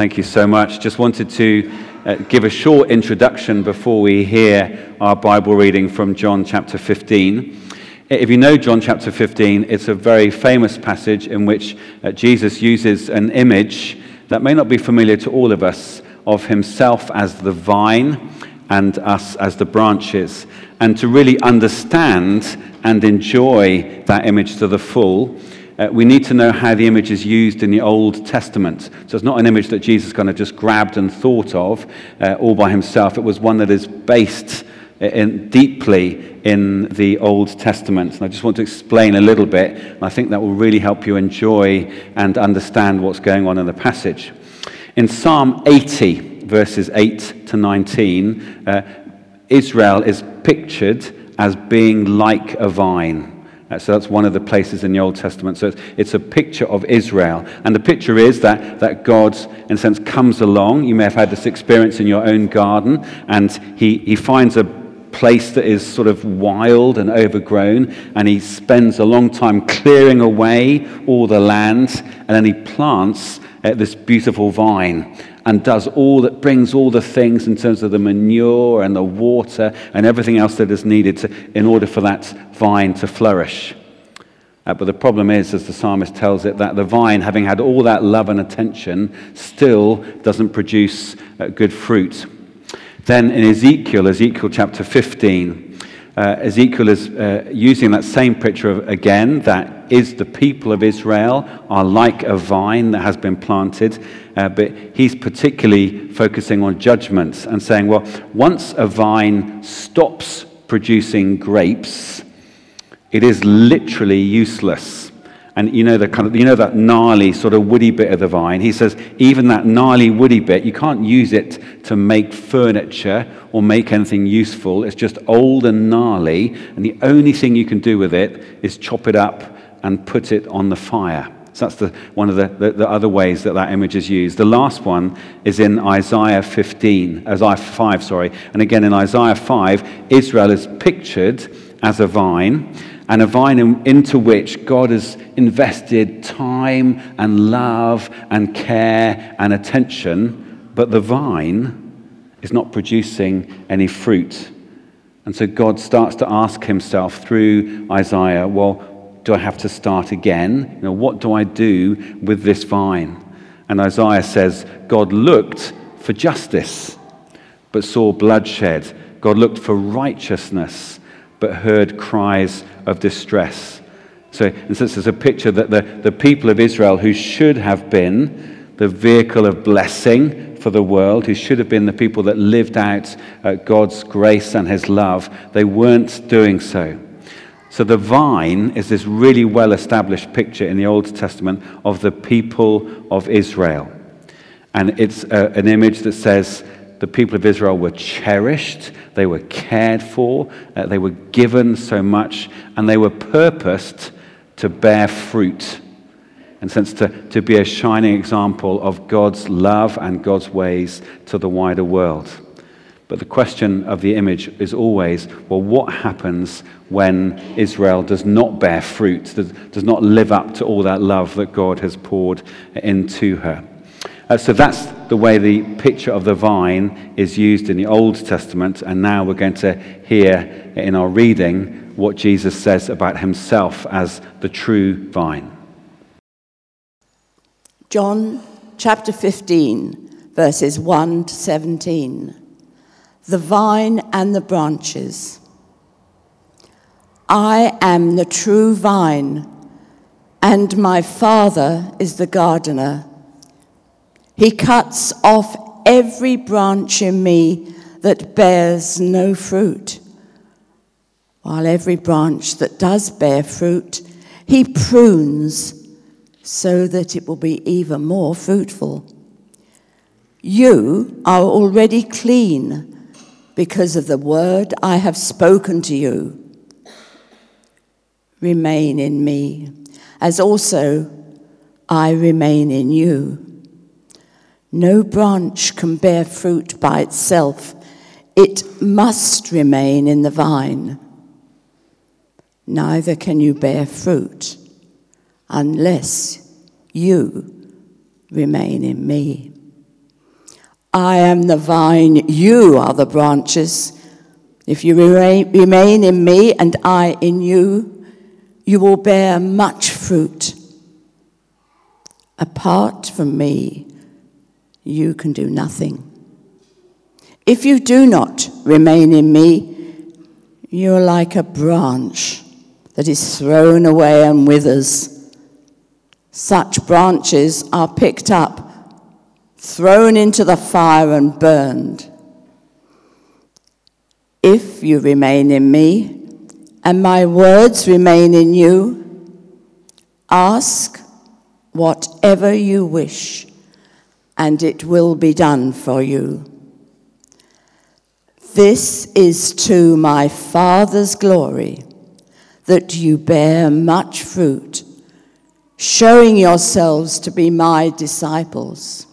Thank you so much. Just wanted to uh, give a short introduction before we hear our Bible reading from John chapter 15. If you know John chapter 15, it's a very famous passage in which uh, Jesus uses an image that may not be familiar to all of us of himself as the vine and us as the branches. And to really understand and enjoy that image to the full, uh, we need to know how the image is used in the Old Testament. So it's not an image that Jesus kind of just grabbed and thought of uh, all by himself. It was one that is based in, deeply in the Old Testament. And I just want to explain a little bit. And I think that will really help you enjoy and understand what's going on in the passage. In Psalm 80, verses 8 to 19, uh, Israel is pictured as being like a vine. Uh, so that's one of the places in the Old Testament. So it's, it's, a picture of Israel. And the picture is that, that God, in a sense, comes along. You may have had this experience in your own garden, and he, he finds a place that is sort of wild and overgrown, and he spends a long time clearing away all the land, and then he plants uh, this beautiful vine and does all that brings all the things in terms of the manure and the water and everything else that is needed to, in order for that vine to flourish. Uh, but the problem is, as the psalmist tells it, that the vine, having had all that love and attention, still doesn't produce uh, good fruit. Then in Ezekiel, Ezekiel chapter 15, uh, Ezekiel is uh, using that same picture of, again, that is the people of Israel are like a vine that has been planted, uh, but he's particularly focusing on judgments and saying, well, once a vine stops producing grapes, it is literally useless and you know, the kind of, you know that gnarly sort of woody bit of the vine. He says, even that gnarly woody bit, you can't use it to make furniture or make anything useful. It's just old and gnarly, and the only thing you can do with it is chop it up and put it on the fire. So that's the, one of the, the, the, other ways that that image is used. The last one is in Isaiah 15, Isaiah 5, sorry. And again, in Isaiah 5, Israel is pictured as a vine and a vine in, into which God has invested time and love and care and attention, but the vine is not producing any fruit. And so God starts to ask himself through Isaiah, well, do I have to start again? You know, what do I do with this vine? And Isaiah says, God looked for justice, but saw bloodshed. God looked for righteousness, but heard cries of distress. So, in sense, there's a picture that the, the people of Israel, who should have been the vehicle of blessing for the world, who should have been the people that lived out uh, God's grace and his love, they weren't doing so. So, the vine is this really well established picture in the Old Testament of the people of Israel. And it's uh, an image that says the people of Israel were cherished, they were cared for, uh, they were given so much, and they were purposed to bear fruit. In a sense, to, to be a shining example of God's love and God's ways to the wider world. But the question of the image is always well, what happens when Israel does not bear fruit, does, does not live up to all that love that God has poured into her? Uh, so that's the way the picture of the vine is used in the Old Testament. And now we're going to hear in our reading what Jesus says about himself as the true vine. John chapter 15, verses 1 to 17. The vine and the branches. I am the true vine, and my Father is the gardener. He cuts off every branch in me that bears no fruit, while every branch that does bear fruit, he prunes so that it will be even more fruitful. You are already clean because of the word I have spoken to you. Remain in me, as also I remain in you. No branch can bear fruit by itself, it must remain in the vine. Neither can you bear fruit unless you remain in me. I am the vine, you are the branches. If you remain in me and I in you, you will bear much fruit. Apart from me, you can do nothing. If you do not remain in me, you're like a branch that is thrown away and withers. Such branches are picked up thrown into the fire and burned. If you remain in me, and my words remain in you, ask whatever you wish, and it will be done for you. This is to my Father's glory that you bear much fruit, showing yourselves to be my disciples.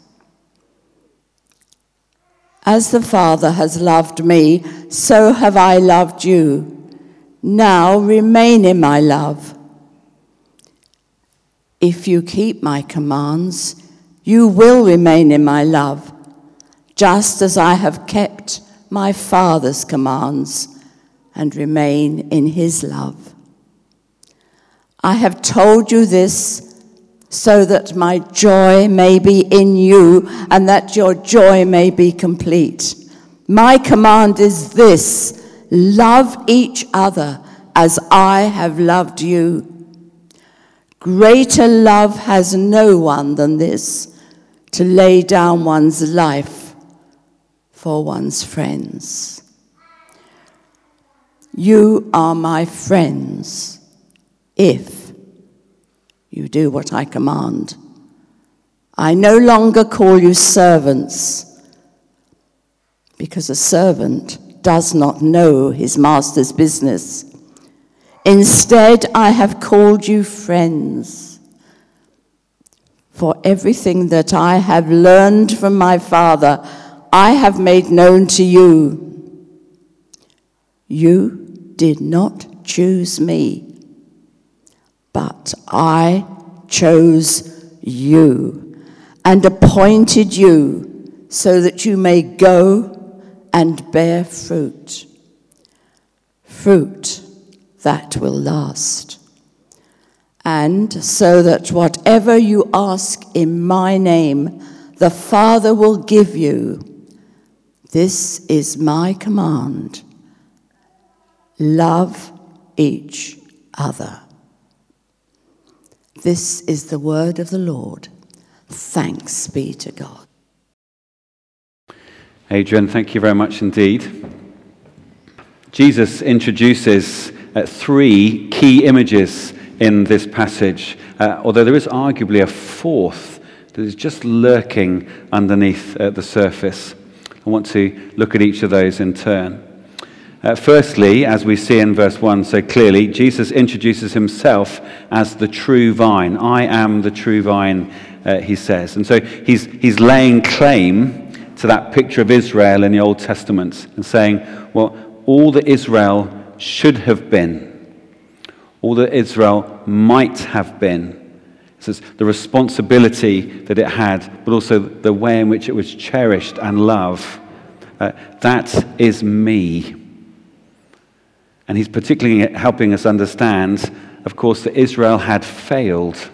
As the Father has loved me, so have I loved you. Now remain in my love. If you keep my commands, you will remain in my love, just as I have kept my Father's commands and remain in his love. I have told you this so that my joy may be in you and that your joy may be complete. My command is this love each other as I have loved you. Greater love has no one than this to lay down one's life for one's friends. You are my friends if you do what I command. I no longer call you servants, because a servant does not know his master's business. Instead, I have called you friends. For everything that I have learned from my Father, I have made known to you. You did not choose me but I chose you and appointed you so that you may go and bear fruit. Fruit that will last. And so that whatever you ask in my name, the Father will give you. This is my command. Love each other. This is the word of the Lord. Thanks be to God. Adrian, thank you very much indeed. Jesus introduces uh, three key images in this passage, uh, although there is arguably a fourth that is just lurking underneath uh, the surface. I want to look at each of those in turn. Uh, firstly, as we see in verse 1 so clearly, Jesus introduces himself as the true vine. I am the true vine, uh, he says. And so he's, he's laying claim to that picture of Israel in the Old Testament and saying, well, all that Israel should have been, all that Israel might have been. It Says the responsibility that it had, but also the way in which it was cherished and loved. Uh, that is me. And he's particularly helping us understand, of course, that Israel had failed.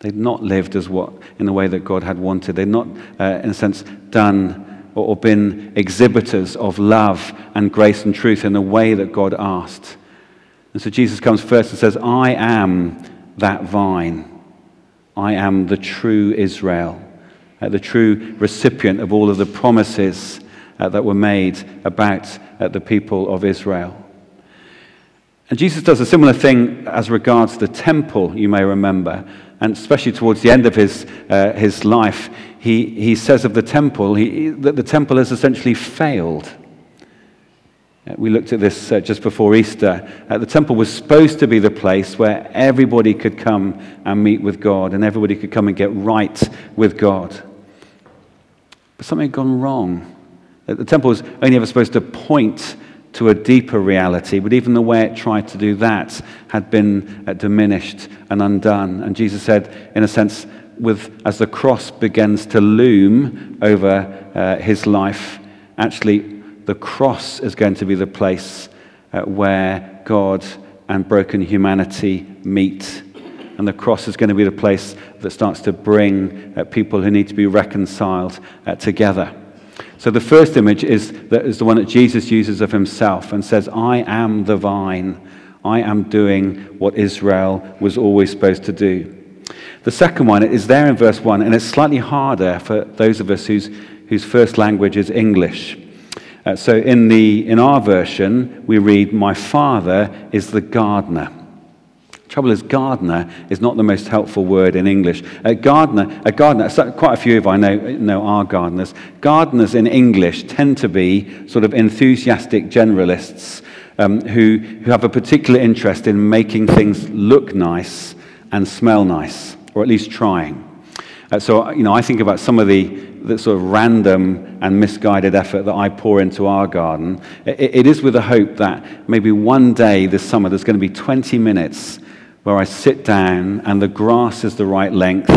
They'd not lived as what, in the way that God had wanted. They'd not, uh, in a sense, done or, or been exhibitors of love and grace and truth in the way that God asked. And so Jesus comes first and says, I am that vine. I am the true Israel, uh, the true recipient of all of the promises uh, that were made about uh, the people of Israel. And Jesus does a similar thing as regards the temple, you may remember. And especially towards the end of his, uh, his life, he, he says of the temple he, that the temple has essentially failed. Uh, we looked at this uh, just before Easter. Uh, the temple was supposed to be the place where everybody could come and meet with God and everybody could come and get right with God. But something had gone wrong. The temple was only ever supposed to point to a deeper reality, but even the way it tried to do that had been diminished and undone. And Jesus said, in a sense, with, as the cross begins to loom over his life, actually, the cross is going to be the place uh, where God and broken humanity meet. And the cross is going to be the place that starts to bring uh, people who need to be reconciled uh, together. So the first image is the, is the one that Jesus uses of himself and says, I am the vine. I am doing what Israel was always supposed to do. The second one is there in verse 1, and it's slightly harder for those of us whose, whose first language is English. Uh, so in, the, in our version, we read, My father is the gardener. Trouble is, gardener is not the most helpful word in English. A gardener, a gardener, quite a few of I know, know are gardeners. Gardeners in English tend to be sort of enthusiastic generalists um, who, who have a particular interest in making things look nice and smell nice, or at least trying. Uh, so, you know, I think about some of the, the, sort of random and misguided effort that I pour into our garden. It, it is with the hope that maybe one day this summer there's going to be 20 minutes where I sit down and the grass is the right length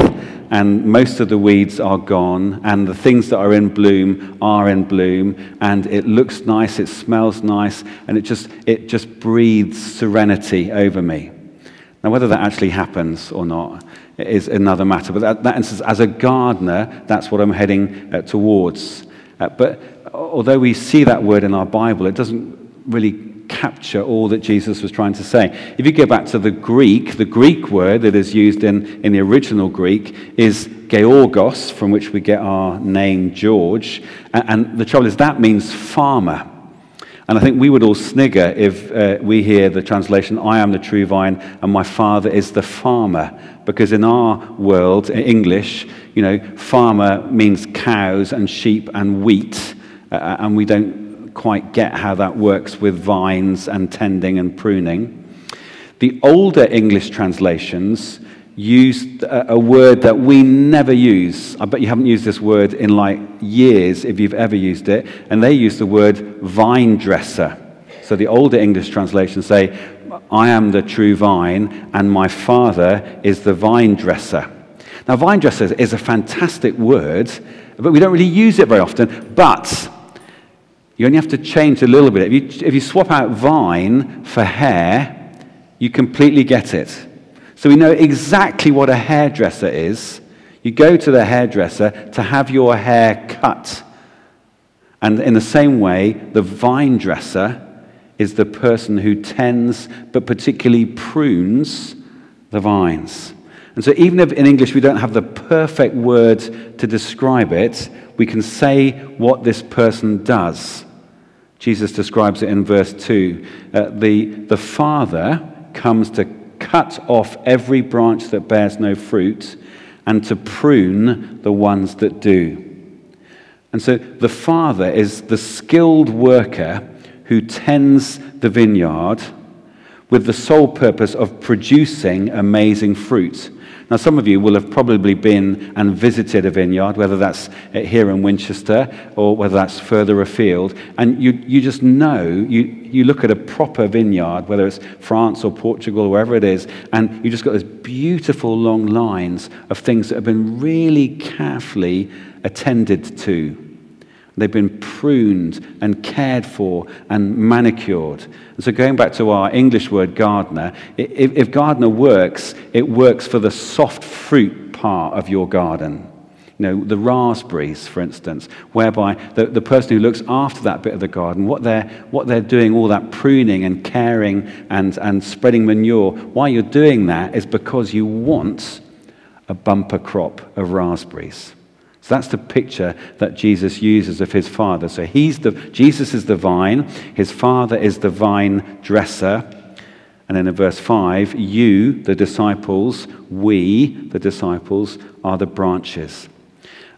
and most of the weeds are gone, and the things that are in bloom are in bloom, and it looks nice, it smells nice, and it just, it just breathes serenity over me. Now, whether that actually happens or not is another matter, but that, that instance, as a gardener, that's what I'm heading uh, towards. Uh, but although we see that word in our Bible, it doesn't really capture all that Jesus was trying to say. If you go back to the Greek, the Greek word that is used in, in the original Greek is georgos, from which we get our name George. And, and the trouble is, that means farmer. And I think we would all snigger if uh, we hear the translation, I am the true vine and my father is the farmer. Because in our world, in English, you know, farmer means cows and sheep and wheat. Uh, and we don't quite get how that works with vines and tending and pruning. The older English translations used a, word that we never use. I bet you haven't used this word in like years if you've ever used it. And they use the word vine dresser. So the older English translations say, I am the true vine, and my father is the vine dresser. Now, vine dresser is a fantastic word, but we don't really use it very often. But you only have to change a little bit. If you, if you swap out vine for hair, you completely get it. So we know exactly what a hairdresser is. You go to the hairdresser to have your hair cut. And in the same way, the vine dresser is the person who tends, but particularly prunes, the vines. And so, even if in English we don't have the perfect word to describe it, we can say what this person does. Jesus describes it in verse 2. Uh, the, the Father comes to cut off every branch that bears no fruit and to prune the ones that do. And so the Father is the skilled worker who tends the vineyard with the sole purpose of producing amazing fruit. Now, some of you will have probably been and visited a vineyard, whether that's eh, here in Winchester or whether that's further afield, and you, you just know, you, you look at a proper vineyard, whether it's France or Portugal or wherever it is, and you just got those beautiful long lines of things that have been really carefully attended to. They've been pruned and cared for and manicured. And so, going back to our English word gardener, if, if gardener works, it works for the soft fruit part of your garden. You know, the raspberries, for instance, whereby the, the person who looks after that bit of the garden, what they're, what they're doing, all that pruning and caring and, and spreading manure, why you're doing that is because you want a bumper crop of raspberries. So that's the picture that Jesus uses of his father. So he's the, Jesus is the vine, his father is the vine dresser. And then in verse 5, you, the disciples, we, the disciples, are the branches.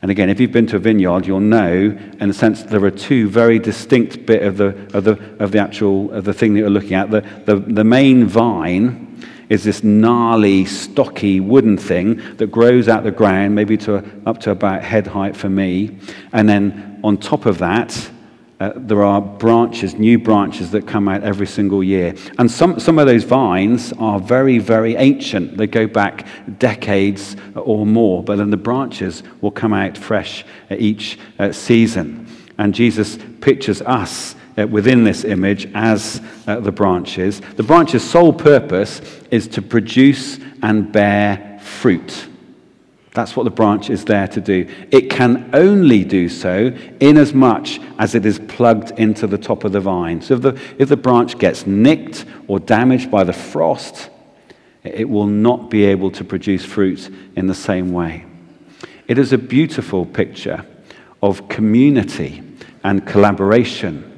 And again, if you've been to a vineyard, you'll know, in a sense, there are two very distinct bit of the, of the, of the actual of the thing that you're looking at. The, the, the main vine is this gnarly, stocky wooden thing that grows out the ground, maybe to up to about head height for me. And then on top of that, uh, there are branches, new branches that come out every single year. And some, some of those vines are very, very ancient. They go back decades or more, but then the branches will come out fresh each uh, season. And Jesus pictures us uh, within this image as uh, the branches. The branch's sole purpose is to produce and bear fruit. That's what the branch is there to do. It can only do so in as much as it is plugged into the top of the vine. So if the, if the branch gets nicked or damaged by the frost, it will not be able to produce fruit in the same way. It is a beautiful picture of community and collaboration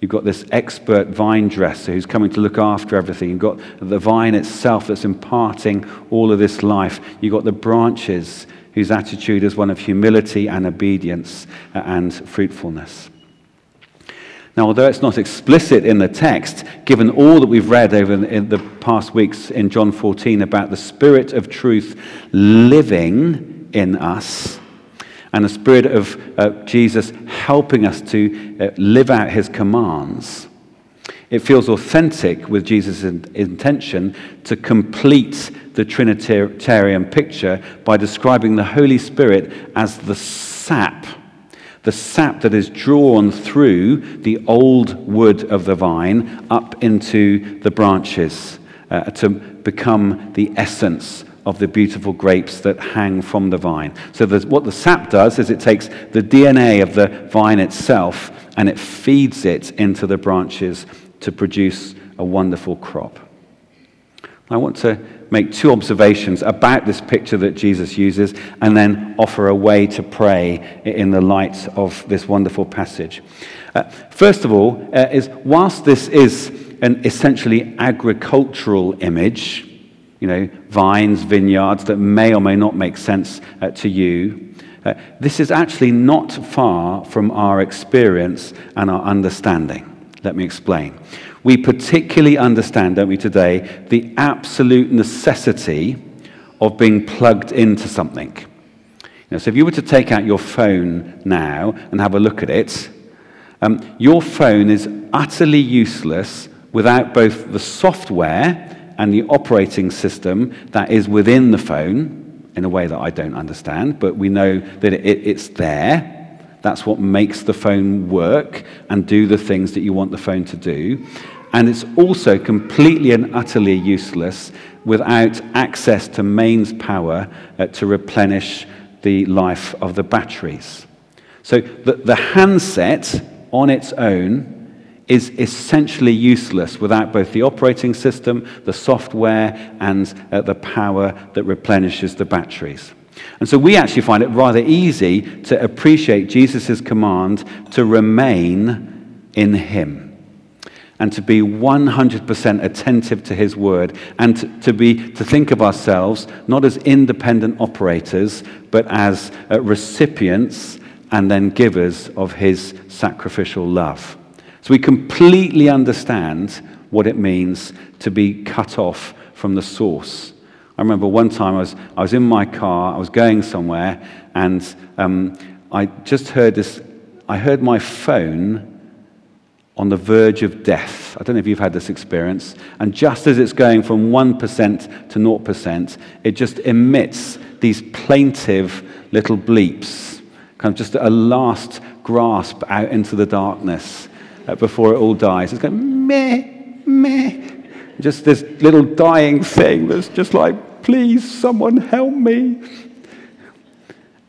You've got this expert vine dresser who's coming to look after everything. You've got the vine itself that's imparting all of this life. You've got the branches whose attitude is one of humility and obedience uh, and fruitfulness. Now, although it's not explicit in the text, given all that we've read over the past weeks in John 14 about the Spirit of truth living in us, and the Spirit of uh, Jesus helping us to uh, live out his commands, it feels authentic with Jesus' in- intention to complete the Trinitarian picture by describing the Holy Spirit as the sap, the sap that is drawn through the old wood of the vine up into the branches uh, to become the essence of the beautiful grapes that hang from the vine. So, what the sap does is it takes the DNA of the vine itself and it feeds it into the branches to produce a wonderful crop. I want to make two observations about this picture that Jesus uses and then offer a way to pray in the light of this wonderful passage. Uh, first of all, uh, is whilst this is an essentially agricultural image, you know, vines, vineyards that may or may not make sense uh, to you. Uh, this is actually not far from our experience and our understanding. Let me explain. We particularly understand, don't we, today, the absolute necessity of being plugged into something. You know, so if you were to take out your phone now and have a look at it, um, your phone is utterly useless without both the software and the operating system that is within the phone in a way that I don't understand, but we know that it, it's there. That's what makes the phone work and do the things that you want the phone to do. And it's also completely and utterly useless without access to mains power uh, to replenish the life of the batteries. So the, the handset on its own is essentially useless without both the operating system, the software, and uh, the power that replenishes the batteries. And so we actually find it rather easy to appreciate Jesus' command to remain in Him and to be 100% attentive to his word and to, to, be to think of ourselves not as independent operators but as uh, recipients and then givers of his sacrificial love so we completely understand what it means to be cut off from the source. I remember one time I was, I was in my car, I was going somewhere, and um, I just heard this. I heard my phone on the verge of death. I don't know if you've had this experience. And just as it's going from 1% to 0%, it just emits these plaintive little bleeps, kind of just a last grasp out into the darkness before it all dies. It's going meh, meh. Just this little dying thing that's just like, please, someone help me.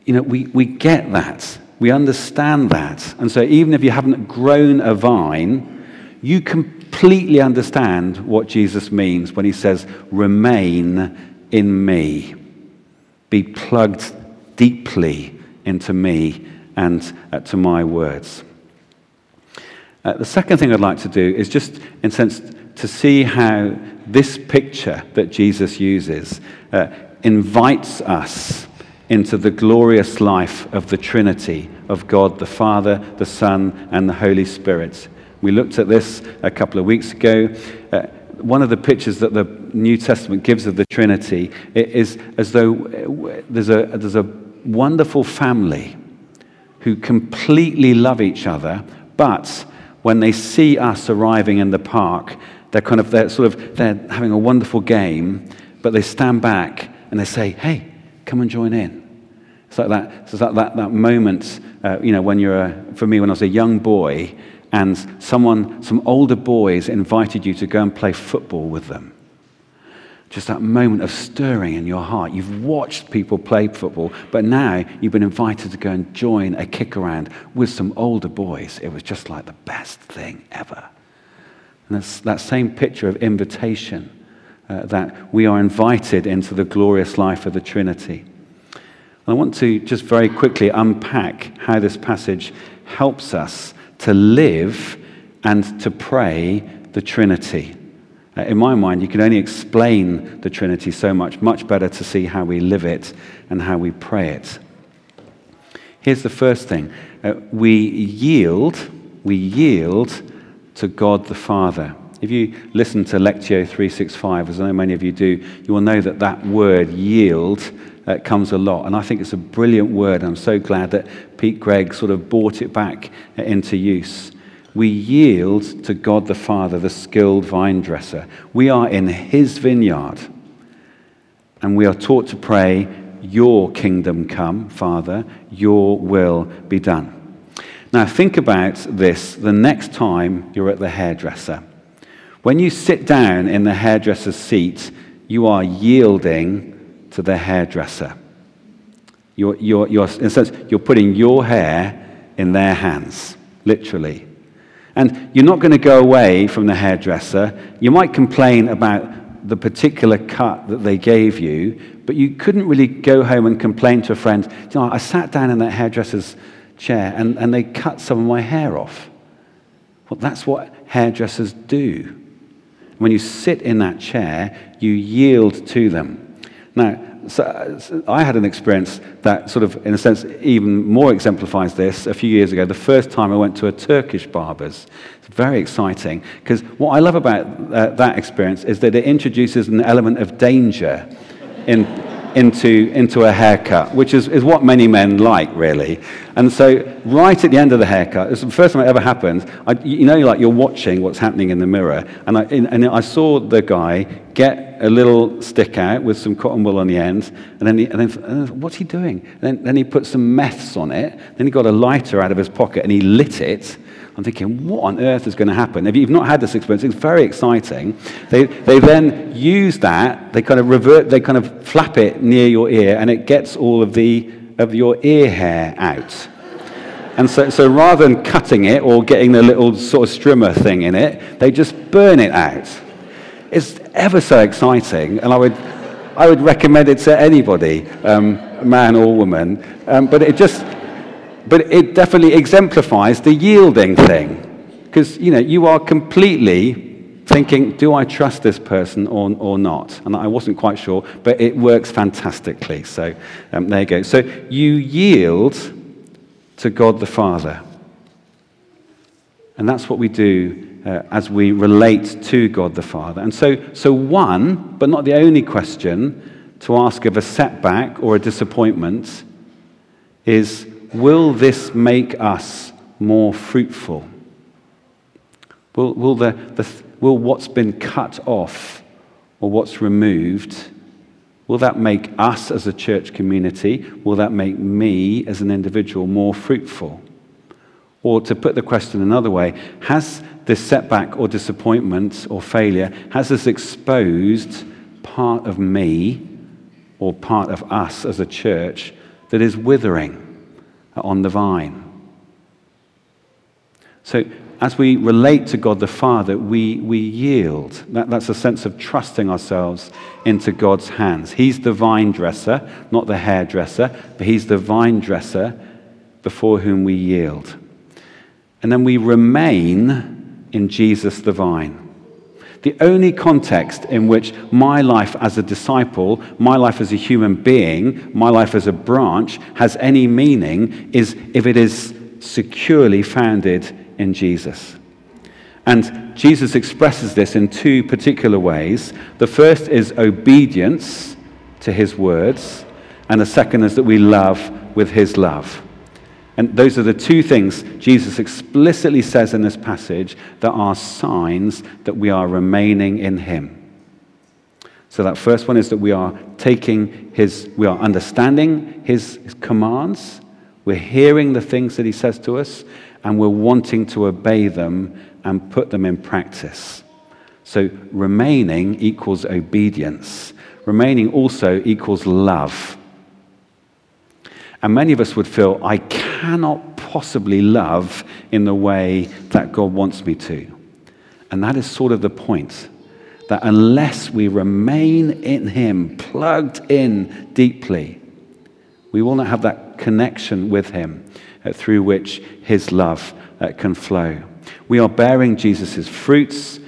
You know, we, we get that. We understand that. And so even if you haven't grown a vine, you completely understand what Jesus means when he says, remain in me. Be plugged deeply into me and uh, to my words. Uh, the second thing I'd like to do is just, in a sense, to see how this picture that Jesus uses uh, invites us into the glorious life of the Trinity of God the Father, the Son, and the Holy Spirit. We looked at this a couple of weeks ago. Uh, one of the pictures that the New Testament gives of the Trinity is as though uh, there's a, there's a wonderful family who completely love each other But when they see us arriving in the park, they're kind of, they're sort of, they're having a wonderful game, but they stand back and they say, hey, come and join in. It's like that, it's like that, that moment, uh, you know, when you're, a, for me, when I was a young boy, and someone, some older boys invited you to go and play football with them. Just that moment of stirring in your heart. You've watched people play football, but now you've been invited to go and join a kick around with some older boys. It was just like the best thing ever. And that's that same picture of invitation uh, that we are invited into the glorious life of the Trinity. I want to just very quickly unpack how this passage helps us to live and to pray the Trinity. Uh, in my mind, you can only explain the Trinity so much, much better to see how we live it and how we pray it. Here's the first thing uh, we yield, we yield to God the Father. If you listen to Lectio 365, as I know many of you do, you will know that that word yield uh, comes a lot. And I think it's a brilliant word. I'm so glad that Pete Greig sort of brought it back uh, into use. We yield to God the Father, the skilled vine dresser. We are in his vineyard. And we are taught to pray, Your kingdom come, Father, your will be done. Now, think about this the next time you're at the hairdresser. When you sit down in the hairdresser's seat, you are yielding to the hairdresser. You're, you're, you're, in a sense, you're putting your hair in their hands, literally. And you're not going to go away from the hairdresser. You might complain about the particular cut that they gave you, but you couldn't really go home and complain to a friend, you know, I sat down in that hairdresser's chair and, and they cut some of my hair off. Well, that's what hairdressers do. When you sit in that chair, you yield to them. Now, so, I had an experience that sort of, in a sense, even more exemplifies this a few years ago. The first time I went to a Turkish barber's. It's very exciting because what I love about uh, that experience is that it introduces an element of danger in into, into a haircut, which is, is what many men like, really. And so, right at the end of the haircut, it's the first time it ever happened. I, you know, like you're watching what's happening in the mirror. And I, and I saw the guy get a little stick out with some cotton wool on the end. And then, he, and then uh, what's he doing? And then, then he put some meths on it. Then he got a lighter out of his pocket and he lit it. I'm thinking, what on earth is going to happen? If you've not had this experience, it's very exciting. They, they then use that, they kind of revert, they kind of flap it near your ear, and it gets all of, the, of your ear hair out. And so, so rather than cutting it or getting the little sort of strimmer thing in it, they just burn it out. It's ever so exciting, and I would, I would recommend it to anybody, um, man or woman. Um, but it just, but it definitely exemplifies the yielding thing. Because, you know, you are completely thinking, do I trust this person or, or not? And I wasn't quite sure, but it works fantastically. So um, there you go. So you yield to God the Father. And that's what we do uh, as we relate to God the Father. And so, so, one, but not the only question to ask of a setback or a disappointment is will this make us more fruitful? Will, will, the, the, will what's been cut off or what's removed, will that make us as a church community, will that make me as an individual more fruitful? Or to put the question another way, has this setback or disappointment or failure, has this exposed part of me or part of us as a church that is withering? On the vine. So, as we relate to God the Father, we, we yield. That, that's a sense of trusting ourselves into God's hands. He's the vine dresser, not the hairdresser, but He's the vine dresser before whom we yield. And then we remain in Jesus the vine. The only context in which my life as a disciple, my life as a human being, my life as a branch has any meaning is if it is securely founded in Jesus. And Jesus expresses this in two particular ways. The first is obedience to his words, and the second is that we love with his love. And those are the two things Jesus explicitly says in this passage that are signs that we are remaining in Him. So that first one is that we are taking His, we are understanding His, his commands, we're hearing the things that He says to us, and we're wanting to obey them and put them in practice. So remaining equals obedience. Remaining also equals love. And many of us would feel, I cannot possibly love in the way that God wants me to. And that is sort of the point that unless we remain in Him, plugged in deeply, we will not have that connection with Him uh, through which His love uh, can flow. We are bearing Jesus' fruits.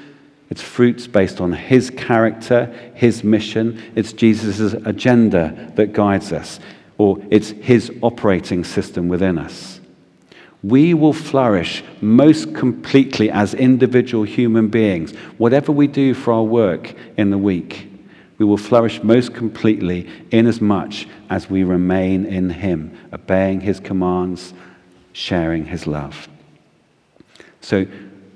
It's fruits based on His character, His mission. It's Jesus' agenda that guides us or it's His operating system within us. We will flourish most completely as individual human beings. Whatever we do for our work in the week, we will flourish most completely inasmuch as we remain in Him, obeying His commands, sharing His love. So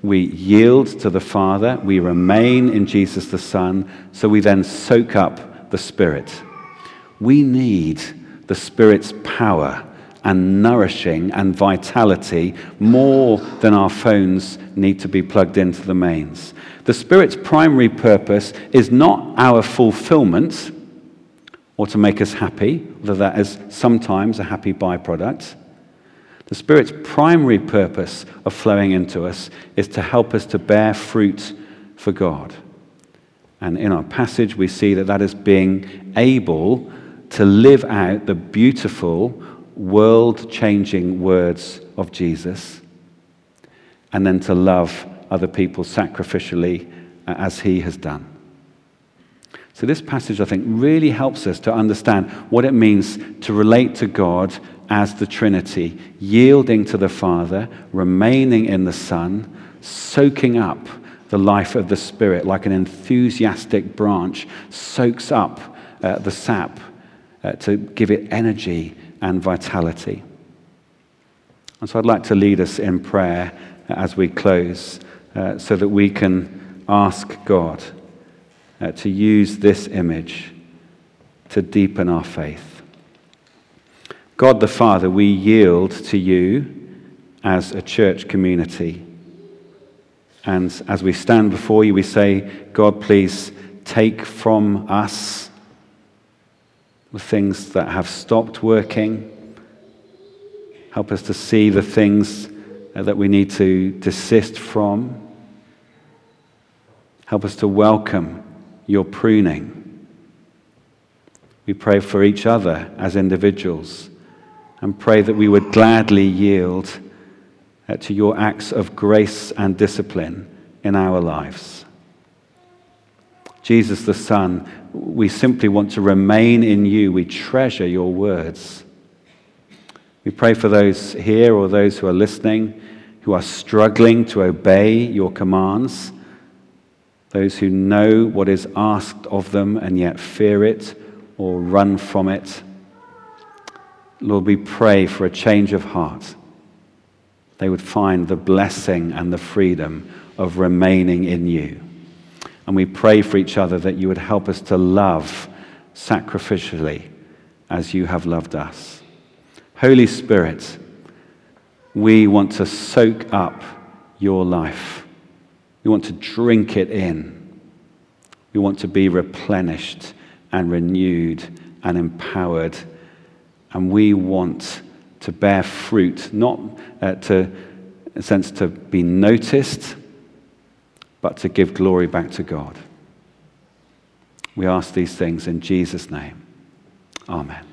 we yield to the Father, we remain in Jesus the Son, so we then soak up the Spirit. We need the Spirit's power and nourishing and vitality more than our phones need to be plugged into the mains. The Spirit's primary purpose is not our fulfillment or to make us happy, although that is sometimes a happy byproduct. The Spirit's primary purpose of flowing into us is to help us to bear fruit for God. And in our passage, we see that that is being able to live out the beautiful, world changing words of Jesus, and then to love other people sacrificially uh, as he has done. So, this passage, I think, really helps us to understand what it means to relate to God as the Trinity, yielding to the Father, remaining in the Son, soaking up the life of the Spirit like an enthusiastic branch soaks up uh, the sap uh, to give it energy and vitality. And so I'd like to lead us in prayer as we close uh, so that we can ask God uh, to use this image to deepen our faith. God the Father, we yield to you as a church community. And as we stand before you, we say, God, please take from us the things that have stopped working. Help us to see the things uh, that we need to desist from. Help us to welcome your pruning. We pray for each other as individuals and pray that we would gladly yield uh, to your acts of grace and discipline in our lives. Jesus the Son, we simply want to remain in you. We treasure your words. We pray for those here or those who are listening who are struggling to obey your commands, those who know what is asked of them and yet fear it or run from it. Lord, we pray for a change of heart. They would find the blessing and the freedom of remaining in you. And we pray for each other that you would help us to love sacrificially as you have loved us. Holy Spirit, we want to soak up your life. We want to drink it in. We want to be replenished and renewed and empowered. And we want to bear fruit, not uh, to, in a sense, to be noticed but to give glory back to God. We ask these things in Jesus' name. Amen.